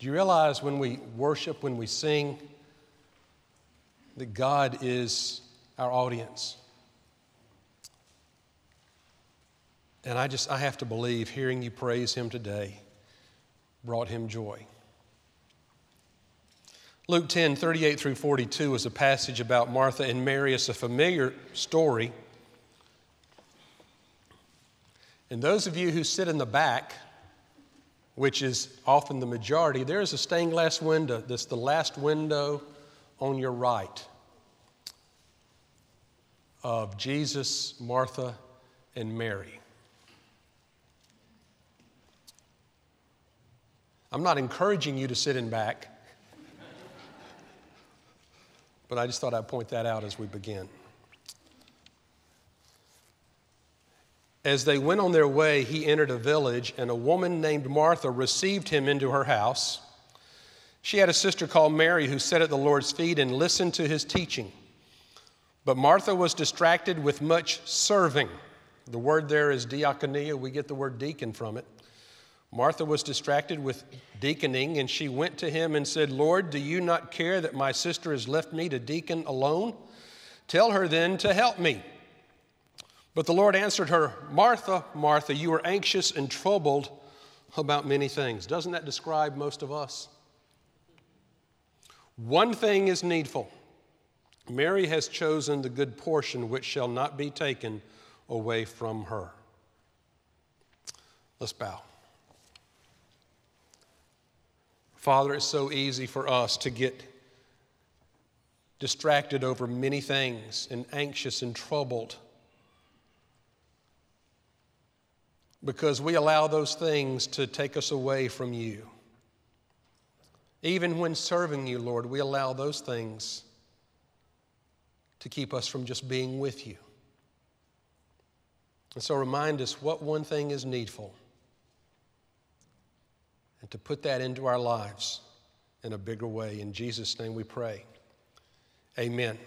Do you realize when we worship, when we sing, that God is our audience? And I just, I have to believe hearing you praise Him today brought Him joy. Luke 10, 38 through 42 is a passage about Martha and Mary. It's a familiar story. And those of you who sit in the back, which is often the majority, there is a stained glass window that's the last window on your right of Jesus, Martha, and Mary. I'm not encouraging you to sit in back, but I just thought I'd point that out as we begin. As they went on their way, he entered a village, and a woman named Martha received him into her house. She had a sister called Mary who sat at the Lord's feet and listened to his teaching. But Martha was distracted with much serving. The word there is diaconia, We get the word deacon from it. Martha was distracted with deaconing, and she went to him and said, Lord, do you not care that my sister has left me to deacon alone? Tell her then to help me. But the Lord answered her, Martha, Martha, you are anxious and troubled about many things. Doesn't that describe most of us? One thing is needful. Mary has chosen the good portion which shall not be taken away from her. Let's bow. Father, it's so easy for us to get distracted over many things and anxious and troubled because we allow those things to take us away from you. Even when serving you, Lord, we allow those things to keep us from just being with you. And so remind us what one thing is needful and to put that into our lives in a bigger way. In Jesus' name we pray. Amen.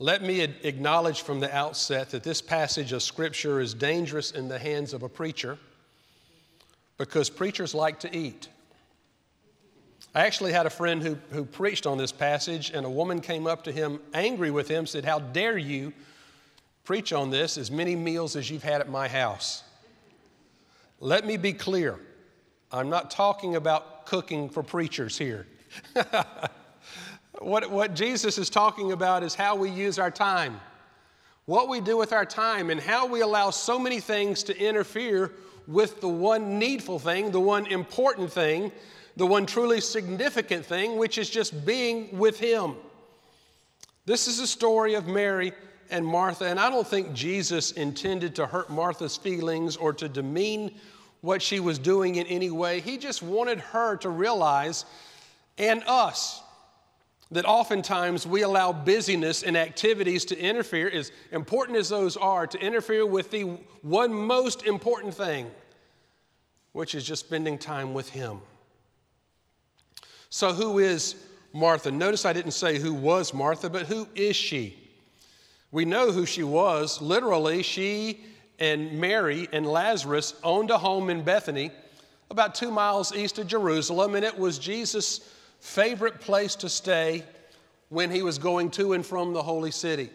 Let me acknowledge from the outset that this passage of Scripture is dangerous in the hands of a preacher because preachers like to eat. I actually had a friend who, who preached on this passage, and a woman came up to him angry with him, said, How dare you preach on this as many meals as you've had at my house? Let me be clear I'm not talking about cooking for preachers here. What, what Jesus is talking about is how we use our time, what we do with our time, and how we allow so many things to interfere with the one needful thing, the one important thing, the one truly significant thing, which is just being with Him. This is a story of Mary and Martha, and I don't think Jesus intended to hurt Martha's feelings or to demean what she was doing in any way. He just wanted her to realize, and us, that oftentimes we allow busyness and activities to interfere, as important as those are, to interfere with the one most important thing, which is just spending time with Him. So, who is Martha? Notice I didn't say who was Martha, but who is she? We know who she was. Literally, she and Mary and Lazarus owned a home in Bethany, about two miles east of Jerusalem, and it was Jesus' favorite place to stay when he was going to and from the holy city.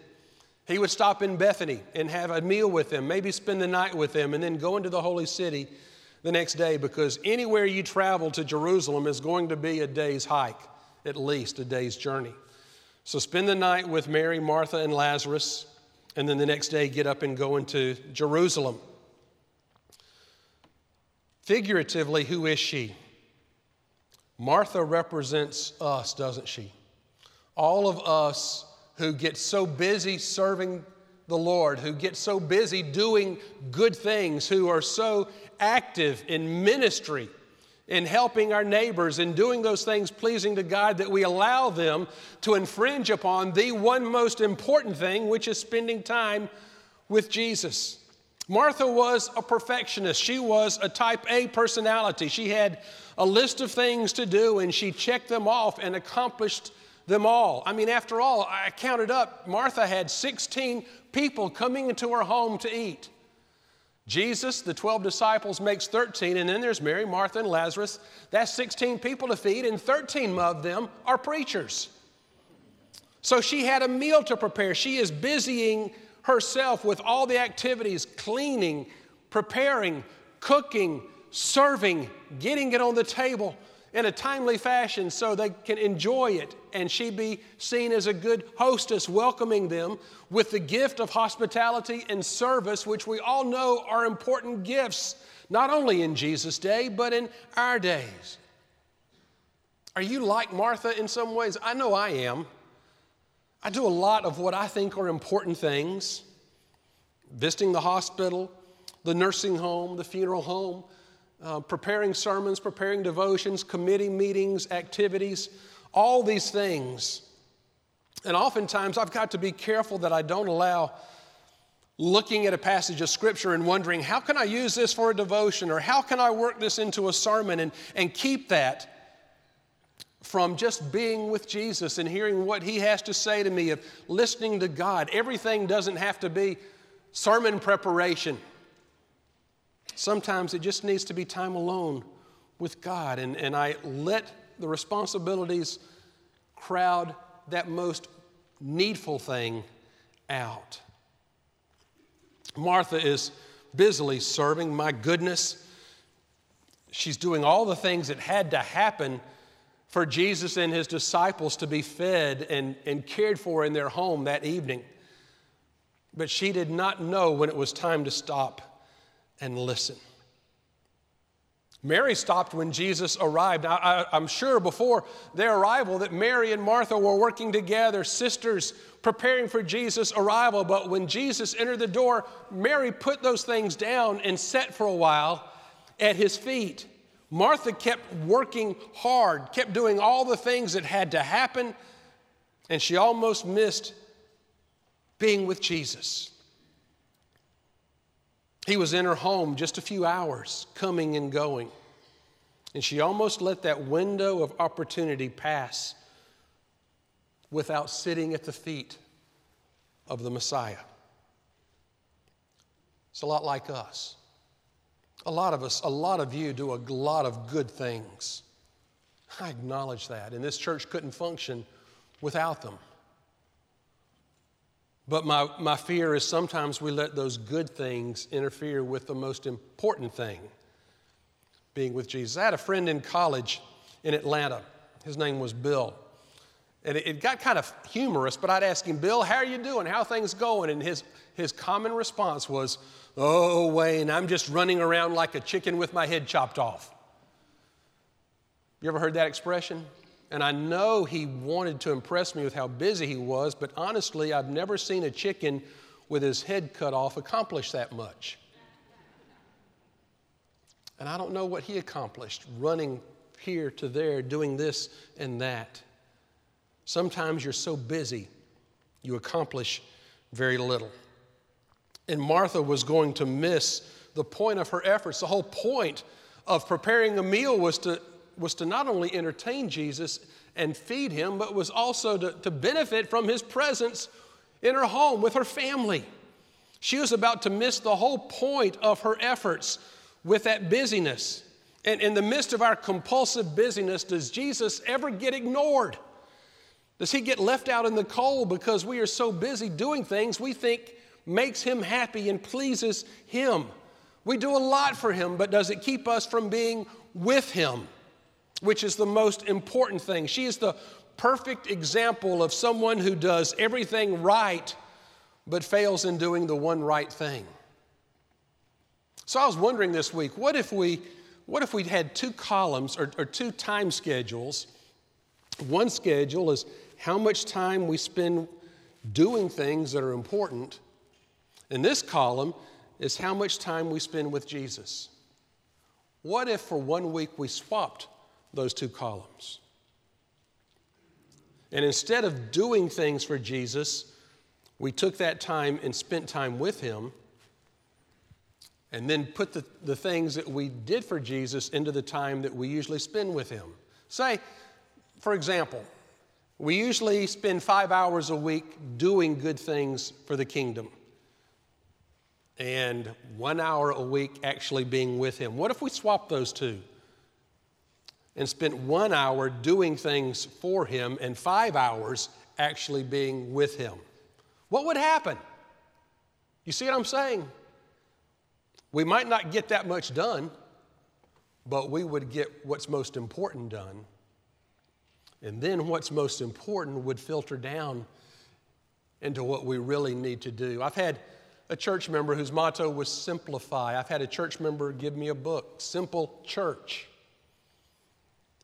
He would stop in Bethany and have a meal with them, maybe spend the night with them, and then go into the holy city the next day because anywhere you travel to Jerusalem is going to be a day's hike, at least a day's journey. So spend the night with Mary, Martha, and Lazarus, and then the next day get up and go into Jerusalem. Figuratively, who is she? Martha represents us, doesn't she? All of us who get so busy serving the Lord, who get so busy doing good things, who are so active in ministry, in helping our neighbors, in doing those things pleasing to God, that we allow them to infringe upon the one most important thing, which is spending time with Jesus. Martha was a perfectionist. She was a type A personality. She had a list of things to do and she checked them off and accomplished them all. I mean, after all, I counted up, Martha had 16 people coming into her home to eat. Jesus, the 12 disciples, makes 13, and then there's Mary, Martha, and Lazarus. That's 16 people to feed, and 13 of them are preachers. So she had a meal to prepare. She is busying herself with all the activities cleaning, preparing, cooking, serving, getting it on the table in a timely fashion so they can enjoy it and she be seen as a good hostess, welcoming them with the gift of hospitality and service, which we all know are important gifts, not only in Jesus' day, but in our days. Are you like Martha in some ways? I know I am. I do a lot of what I think are important things visiting the hospital, the nursing home, the funeral home, uh, preparing sermons, preparing devotions, committee meetings, activities, all these things. And oftentimes I've got to be careful that I don't allow looking at a passage of scripture and wondering, how can I use this for a devotion or how can I work this into a sermon and, and keep that from just being with Jesus and hearing what he has to say to me, of listening to God. Everything doesn't have to be sermon preparation. Sometimes it just needs to be time alone with God, and, and I let the responsibilities crowd that most needful thing out. Martha is busily serving. My goodness, she's doing all the things that had to happen for Jesus and his disciples to be fed and, and cared for in their home that evening. But she did not know when it was time to stop and listen. Mary stopped when Jesus arrived. I, am sure before their arrival that Mary and Martha were working together, sisters preparing for Jesus' arrival. But when Jesus entered the door, Mary put those things down and sat for a while at his feet. Martha kept working hard, kept doing all the things that had to happen, and she almost missed being with Jesus. He was in her home just a few hours, coming and going. And she almost let that window of opportunity pass without sitting at the feet of the Messiah. It's a lot like us. A lot of us, a lot of you do a lot of good things. I acknowledge that. And this church couldn't function without them. But my, my fear is sometimes we let those good things interfere with the most important thing being with Jesus. I had a friend in college in Atlanta. His name was Bill. And it, it got kind of humorous, but I'd ask him, Bill, how are you doing? How things going? And his, his common response was, Oh, Wayne, I'm just running around like a chicken with my head chopped off. You ever heard that expression? And I know he wanted to impress me with how busy he was, but honestly, I've never seen a chicken with his head cut off accomplish that much. And I don't know what he accomplished running here to there, doing this and that. Sometimes you're so busy, you accomplish very little. And Martha was going to miss the point of her efforts. The whole point of preparing a meal was to was to not only entertain Jesus and feed him, but was also to, to benefit from his presence in her home with her family. She was about to miss the whole point of her efforts with that busyness. And in the midst of our compulsive busyness, does Jesus ever get ignored? Does he get left out in the cold because we are so busy doing things we think makes him happy and pleases him? We do a lot for him, but does it keep us from being with him? Which is the most important thing. She is the perfect example of someone who does everything right but fails in doing the one right thing. So I was wondering this week, what if we what if we had two columns or, or two time schedules? One schedule is how much time we spend doing things that are important. And this column is how much time we spend with Jesus. What if for one week we swapped those two columns. And instead of doing things for Jesus, we took that time and spent time with Him, and then put the, the things that we did for Jesus into the time that we usually spend with Him. Say, for example, we usually spend five hours a week doing good things for the kingdom. and one hour a week actually being with Him? What if we swap those two and spent one hour doing things for Him and five hours actually being with Him? What would happen? You see what I'm saying? We might not get that much done, but we would get what's most important done. And then what's most important would filter down into what we really need to do. I've had a church member whose motto was simplify. I've had a church member give me a book, Simple Church.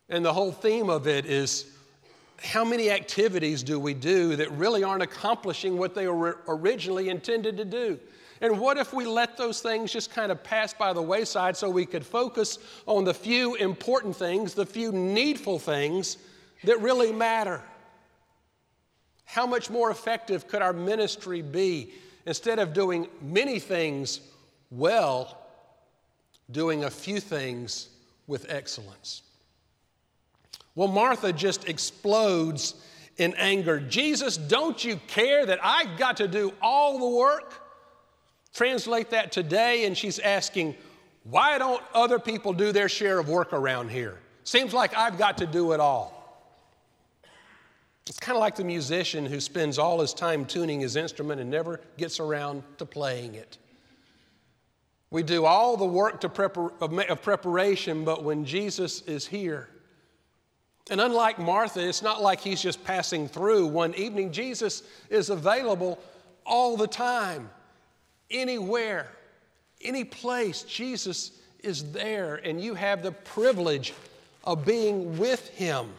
And the whole theme of it is how many activities do we do that really aren't accomplishing what they were originally intended to do? And what if we let those things just kind of pass by the wayside so we could focus on the few important things, the few needful things that really matter? How much more effective could our ministry be instead of doing many things well, doing a few things with excellence? Well, Martha just explodes in anger. Jesus, don't you care that I've got to do all the work? Translate that today, and she's asking, why don't other people do their share of work around here? Seems like I've got to do it all. It's kind of like the musician who spends all his time tuning his instrument and never gets around to playing it. We do all the work prepar- of preparation, but when Jesus is here, and unlike Martha, it's not like he's just passing through one evening. Jesus is available all the time anywhere, any place, Jesus is there, and you have the privilege of being with Him.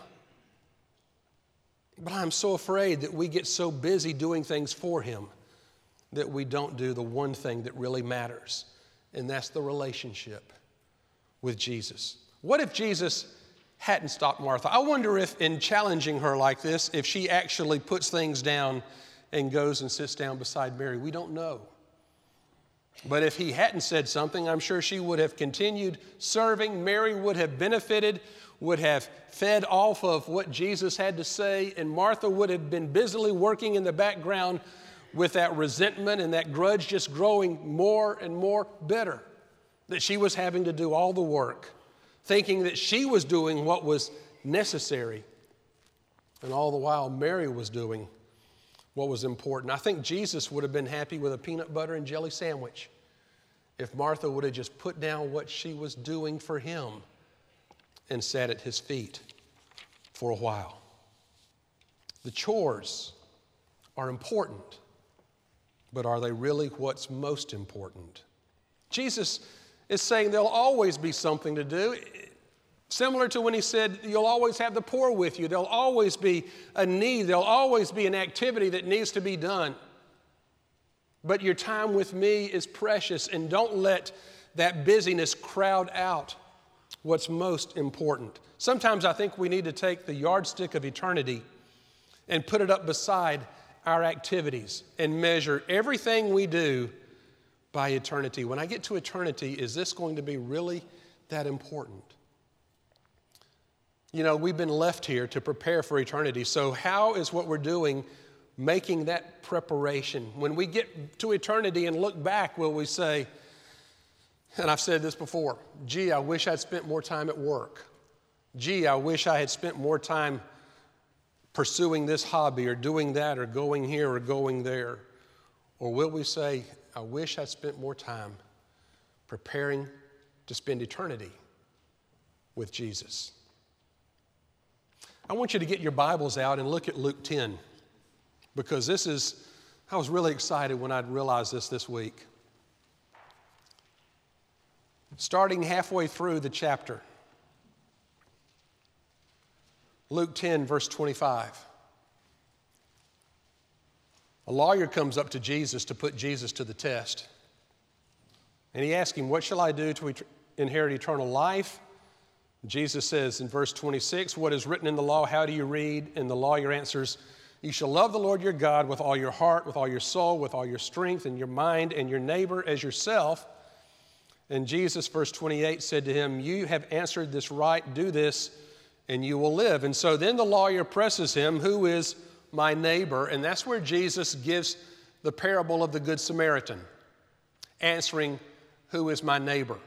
But I'm so afraid that we get so busy doing things for Him that we don't do the one thing that really matters, and that's the relationship with Jesus. What if Jesus hadn't stopped Martha? I wonder if, in challenging her like this, if she actually puts things down and goes and sits down beside Mary. We don't know. But if he hadn't said something, I'm sure she would have continued serving. Mary would have benefited, would have fed off of what Jesus had to say, and Martha would have been busily working in the background with that resentment and that grudge just growing more and more bitter. That she was having to do all the work, thinking that she was doing what was necessary. And all the while, Mary was doing what was important. I think Jesus would have been happy with a peanut butter and jelly sandwich if Martha would have just put down what she was doing for him and sat at his feet for a while. The chores are important, but are they really what's most important? Jesus is saying there'll always be something to do. Similar to when he said, You'll always have the poor with you. There'll always be a need. There'll always be an activity that needs to be done. But your time with me is precious, and don't let that busyness crowd out what's most important. Sometimes I think we need to take the yardstick of eternity and put it up beside our activities and measure everything we do by eternity. When I get to eternity, is this going to be really that important? You know, we've been left here to prepare for eternity. So, how is what we're doing making that preparation? When we get to eternity and look back, will we say, and I've said this before, gee, I wish I'd spent more time at work. Gee, I wish I had spent more time pursuing this hobby or doing that or going here or going there. Or will we say, I wish I'd spent more time preparing to spend eternity with Jesus? I want you to get your Bibles out and look at Luke 10 because this is, I was really excited when I realized this this week. Starting halfway through the chapter, Luke 10, verse 25. A lawyer comes up to Jesus to put Jesus to the test. And he asks him, What shall I do to inherit eternal life? Jesus says in verse 26, What is written in the law? How do you read? And the lawyer answers, You shall love the Lord your God with all your heart, with all your soul, with all your strength, and your mind, and your neighbor as yourself. And Jesus, verse 28, said to him, You have answered this right, do this, and you will live. And so then the lawyer presses him, Who is my neighbor? And that's where Jesus gives the parable of the Good Samaritan. answering, Who is my neighbor?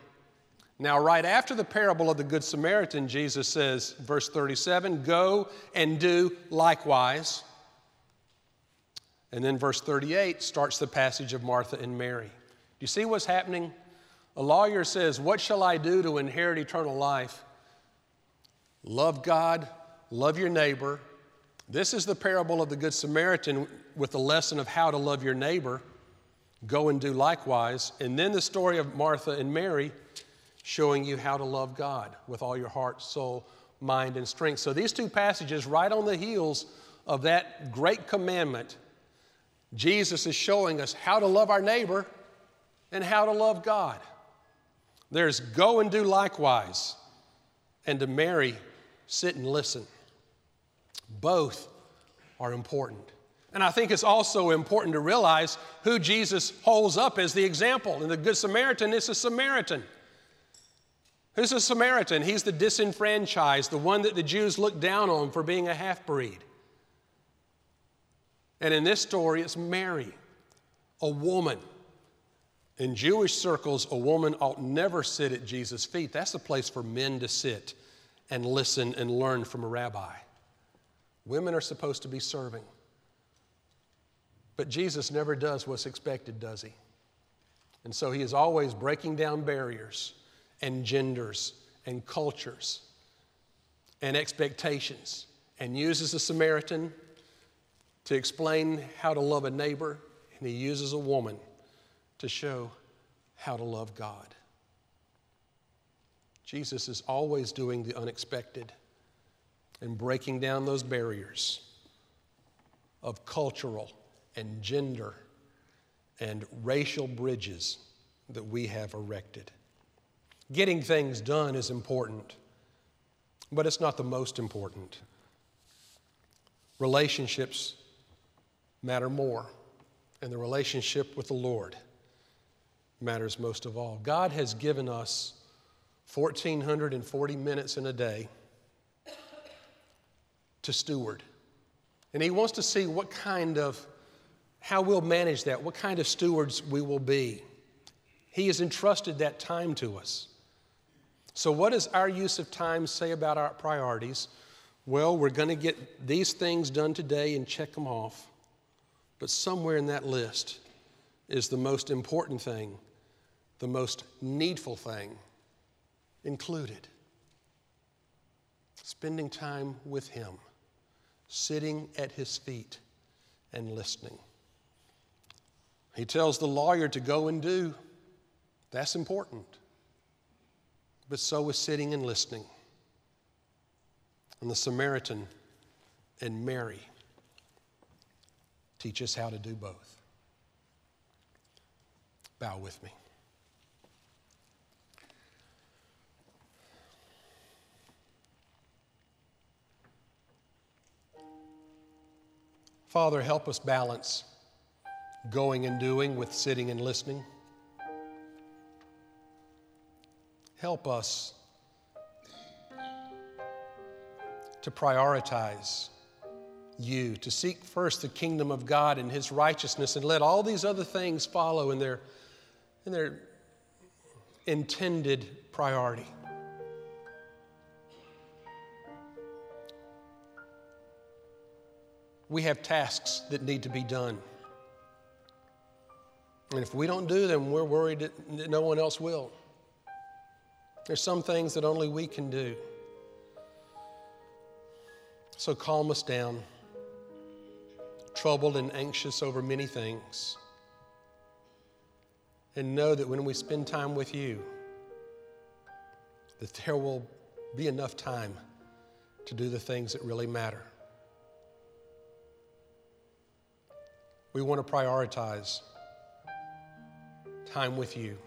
Now, right after the parable of the Good Samaritan, Jesus says, verse 37, Go and do likewise. And then verse 38 starts the passage of Martha and Mary. Do you see what's happening? A lawyer says, What shall I do to inherit eternal life? Love God, love your neighbor. This is the parable of the Good Samaritan with the lesson of how to love your neighbor. Go and do likewise. And then the story of Martha and Mary showing you how to love God with all your heart, soul, mind, and strength. So these two passages, right on the heels of that great commandment, Jesus is showing us how to love our neighbor and how to love God. There's go and do likewise, and to Mary, sit and listen. Both are important. And I think it's also important to realize who Jesus holds up as the example. And the Good Samaritan is a Samaritan. Who's a Samaritan? He's the disenfranchised, the one that the Jews looked down on for being a half breed. And in this story, it's Mary, a woman. In Jewish circles, a woman ought never sit at Jesus' feet. That's a place for men to sit and listen and learn from a rabbi. Women are supposed to be serving. But Jesus never does what's expected, does he? And so he is always breaking down barriers and genders and cultures and expectations and uses a Samaritan to explain how to love a neighbor, and he uses a woman to show how to love God. Jesus is always doing the unexpected and breaking down those barriers of cultural and gender and racial bridges that we have erected. Getting things done is important, but it's not the most important. Relationships matter more, and the relationship with the Lord matters most of all. God has given us 1,440 minutes in a day to steward. And He wants to see what kind of, how we'll manage that, what kind of stewards we will be. He has entrusted that time to us. So, what does our use of time say about our priorities? Well, we're going to get these things done today and check them off. But somewhere in that list is the most important thing, the most needful thing included spending time with Him, sitting at His feet and listening. He tells the lawyer to go and do. That's important but so is sitting and listening. And the Samaritan and Mary teach us how to do both. Bow with me. Father, help us balance going and doing with sitting and listening. Help us to prioritize you, to seek first the kingdom of God and his righteousness, and let all these other things follow in their, in their intended priority. We have tasks that need to be done. And if we don't do them, we're worried that no one else will. There's some things that only we can do. So calm us down, troubled and anxious over many things. And know that when we spend time with you, that there will be enough time to do the things that really matter. We want to prioritize time with you.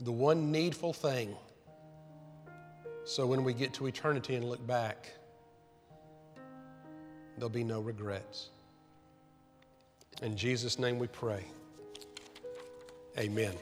The one needful thing so when we get to eternity and look back, there'll be no regrets. In Jesus' name we pray. Amen.